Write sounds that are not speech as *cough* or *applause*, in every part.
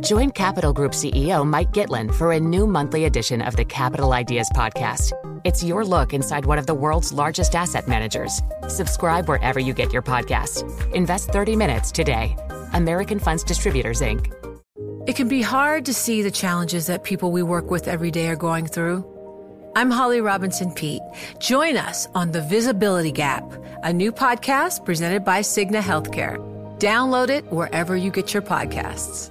Join Capital Group CEO Mike Gitlin for a new monthly edition of the Capital Ideas Podcast. It's your look inside one of the world's largest asset managers. Subscribe wherever you get your podcasts. Invest 30 minutes today. American Funds Distributors, Inc. It can be hard to see the challenges that people we work with every day are going through. I'm Holly Robinson Peete. Join us on The Visibility Gap, a new podcast presented by Cigna Healthcare. Download it wherever you get your podcasts.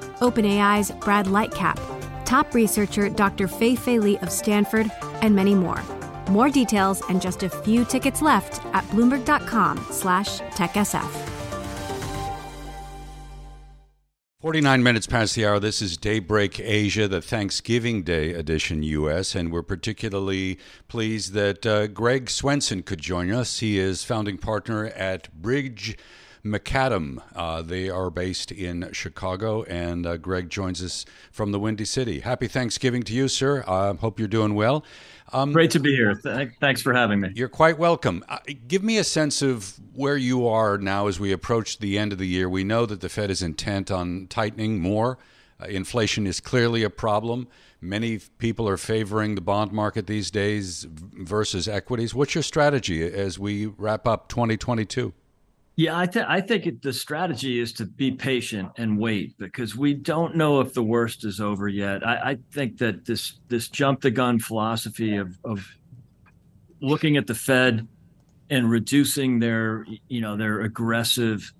OpenAI's Brad Lightcap, top researcher Dr. Fei Fei Li of Stanford, and many more. More details and just a few tickets left at bloomberg.com slash techsf. 49 minutes past the hour. This is Daybreak Asia, the Thanksgiving Day edition U.S., and we're particularly pleased that uh, Greg Swenson could join us. He is founding partner at Brigg Macadam. Uh, they are based in Chicago, and uh, Greg joins us from the Windy City. Happy Thanksgiving to you, sir. Uh, hope you're doing well. Um, Great to be here. Th- thanks for having me. You're quite welcome. Uh, give me a sense of where you are now as we approach the end of the year. We know that the Fed is intent on tightening more. Uh, inflation is clearly a problem. Many people are favoring the bond market these days versus equities. What's your strategy as we wrap up 2022? Yeah, I, th- I think it, the strategy is to be patient and wait because we don't know if the worst is over yet. I, I think that this this jump the gun philosophy of of looking at the Fed and reducing their you know their aggressive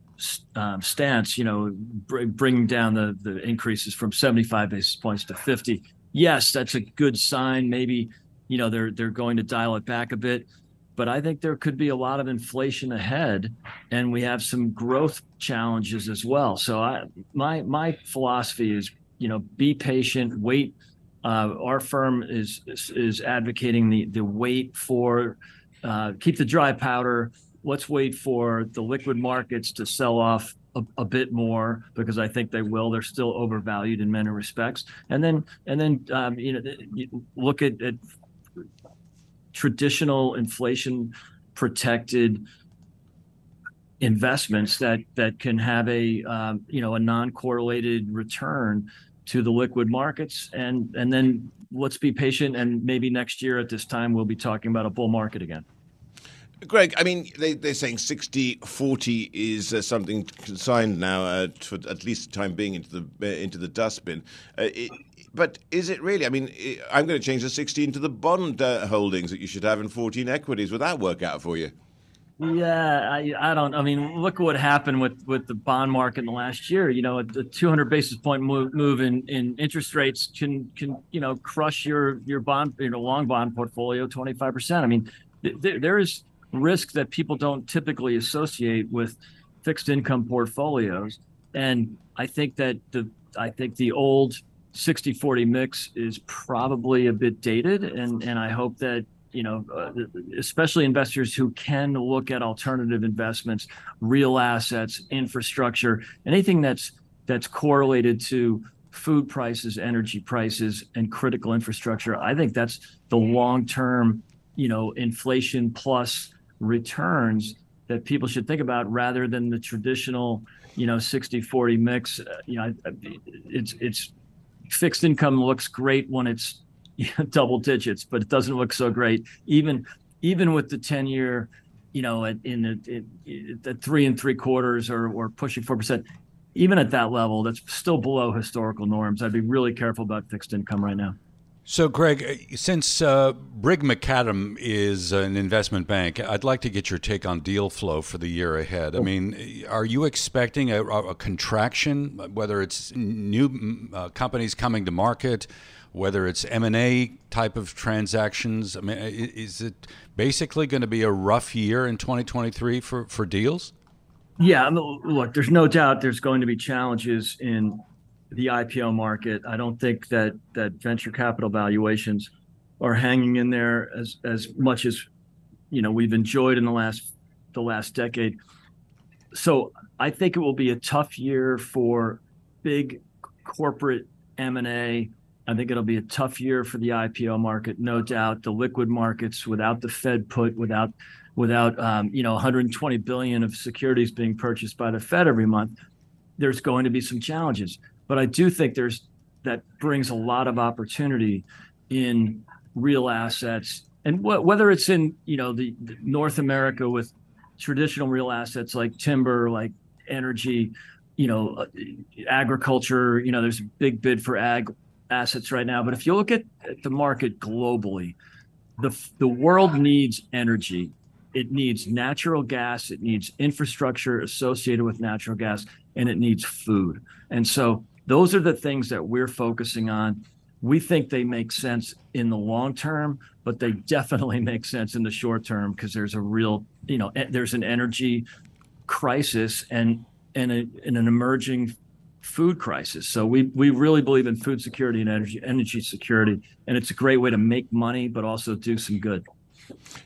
um, stance, you know, br- bringing down the the increases from 75 basis points to 50. Yes, that's a good sign. Maybe you know they're they're going to dial it back a bit but I think there could be a lot of inflation ahead, and we have some growth challenges as well. So I, my my philosophy is, you know, be patient, wait. Uh, our firm is, is, advocating the the wait for, uh, keep the dry powder. Let's wait for the liquid markets to sell off a, a, bit more because I think they will. They're still overvalued in many respects. And then and then um, you know look at, at traditional inflation protected investments that that can have a um, you know a non-correlated return to the liquid markets and and then let's be patient and maybe next year at this time we'll be talking about a bull market again Greg, I mean, they, they're saying 60 40 is uh, something consigned now, uh, for at least the time being, into the uh, into the dustbin. Uh, it, but is it really? I mean, I'm going to change the 16 to the bond uh, holdings that you should have in 14 equities. Would that work out for you? Yeah, I, I don't. I mean, look what happened with with the bond market in the last year. You know, a, a 200 basis point move, move in, in interest rates can can you know crush your your bond you know long bond portfolio 25 percent. I mean, th- there is risk that people don't typically associate with fixed income portfolios, and I think that the I think the old 60 40 mix is probably a bit dated and and I hope that you know uh, especially investors who can look at alternative investments real assets infrastructure anything that's that's correlated to food prices energy prices and critical infrastructure I think that's the long term you know inflation plus returns that people should think about rather than the traditional you know 60 40 mix. Uh, you know it's it's fixed income looks great when it's *laughs* double digits, but it doesn't look so great even even with the ten year, you know, at, in the, at three and three quarters or or pushing four percent. Even at that level, that's still below historical norms. I'd be really careful about fixed income right now. So, Greg, uh, since uh, Brigg Macadam is an investment bank, I'd like to get your take on deal flow for the year ahead. I mean, are you expecting a, a contraction, whether it's new uh, companies coming to market, whether it's M and A type of transactions? I mean, is it basically going to be a rough year in 2023 for, for deals? Yeah, look, there's no doubt there's going to be challenges in the IPO market. I don't think that that venture capital valuations are hanging in there as as much as you know we've enjoyed in the last the last decade. So I think it will be a tough year for big corporate M&A. I think it'll be a tough year for the IPO market, no doubt. The liquid markets, without the Fed put, without without um, you know 120 billion of securities being purchased by the Fed every month, there's going to be some challenges. But I do think there's that brings a lot of opportunity in real assets, and wh- whether it's in you know the, the North America with traditional real assets like timber, like energy, you know, uh, agriculture. You know, there's a big bid for ag assets right now. But if you look at, at the market globally, the the world needs energy. It needs natural gas. It needs infrastructure associated with natural gas, and it needs food. And so those are the things that we're focusing on. We think they make sense in the long term, but they definitely *laughs* make sense in the short term because there's a real, you know, there's an energy crisis and and, a, and an emerging food crisis. So we we really believe in food security and energy energy security, and it's a great way to make money, but also do some good.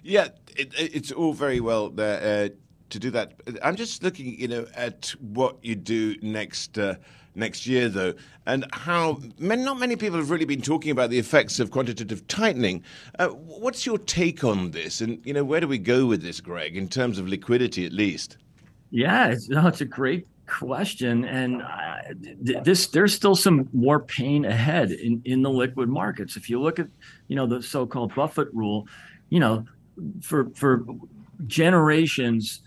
Yeah, it, it's all very well uh, to do that. I'm just looking, you know, at what you do next. Uh, next year, though, and how not many people have really been talking about the effects of quantitative tightening. Uh, what's your take on this, and you know, where do we go with this, Greg, in terms of liquidity, at least? Yeah, it's, no, it's a great question, and uh, this there's still some more pain ahead in in the liquid markets. If you look at, you know, the so-called Buffett rule, you know, for for generations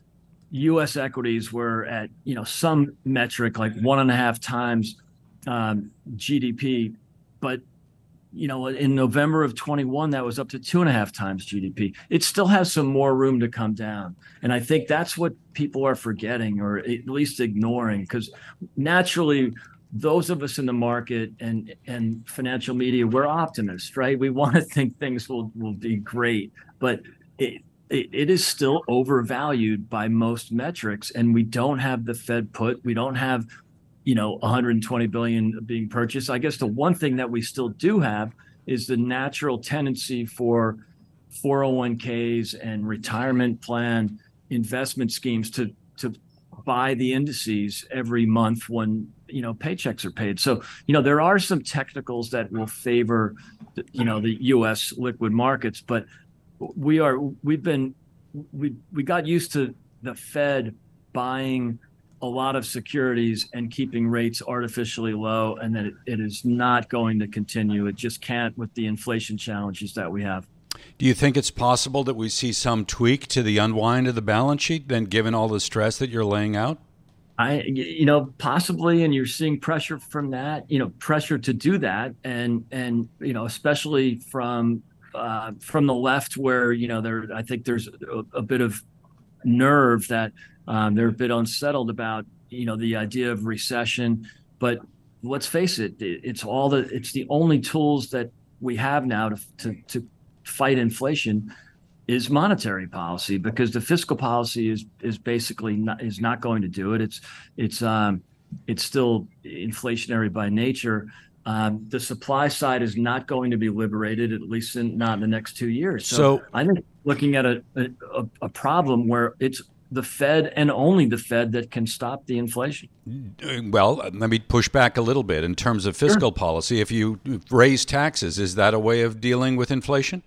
U.S. equities were at you know some metric like one and a half times um, GDP, but you know in November of 21 that was up to two and a half times GDP. It still has some more room to come down, and I think that's what people are forgetting or at least ignoring because naturally those of us in the market and and financial media we're optimists right we want to think things will will be great but it, it, it is still overvalued by most metrics and we don't have the fed put we don't have you know 120 billion being purchased. I guess the one thing that we still do have is the natural tendency for 401ks and retirement plan investment schemes to to buy the indices every month when you know paychecks are paid. So you know there are some technicals that will favor you know the us liquid markets but we are we've been we we got used to the Fed buying a lot of securities and keeping rates artificially low, and that it, it is not going to continue. It just can't with the inflation challenges that we have. Do you think it's possible that we see some tweak to the unwind of the balance sheet, then, given all the stress that you're laying out? I, you know, possibly, and you're seeing pressure from that, you know, pressure to do that, and and you know, especially from uh, from the left, where you know there, I think there's a, a bit of nerve that um, they're a bit unsettled about you know the idea of recession. But let's face it, it's all the it's the only tools that we have now to to, to fight inflation is monetary policy because the fiscal policy is is basically not, is not going to do it. It's it's um, it's still inflationary by nature. Um, the supply side is not going to be liberated, at least in, not in the next two years. So, so I think looking at a, a, a problem where it's the Fed and only the Fed that can stop the inflation. Well, let me push back a little bit in terms of fiscal sure. policy. If you raise taxes, is that a way of dealing with inflation?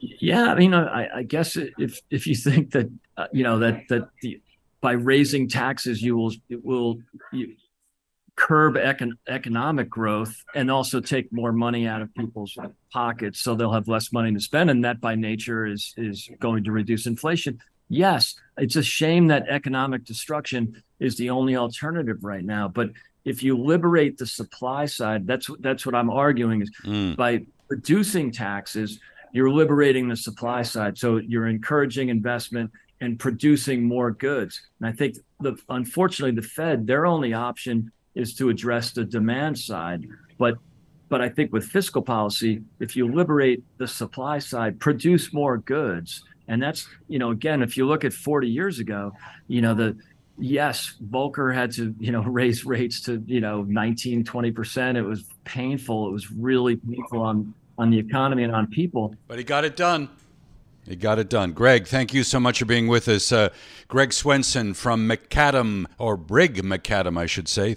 Yeah, I mean, I, I guess if if you think that uh, you know that that the, by raising taxes you will it will you, curb econ- economic growth and also take more money out of people's pockets so they'll have less money to spend and that by nature is is going to reduce inflation. Yes it's a shame that economic destruction is the only alternative right now but if you liberate the supply side that's that's what i'm arguing is mm. by reducing taxes you're liberating the supply side. So you're encouraging investment and producing more goods. And i think the unfortunately the fed their only option is to address the demand side. But but I think with fiscal policy, if you liberate the supply side, produce more goods, and that's you know again, if you look at 40 years ago, you know the yes, Volcker had to, you know, *laughs* raise rates to, you know, 19, 20%. It was painful. It was really painful on, on the economy and on people. But he got it done. He got it done. Greg, thank you so much for being with us. Uh, Greg Swenson from Macadam, or Brigg Macadam, I should say.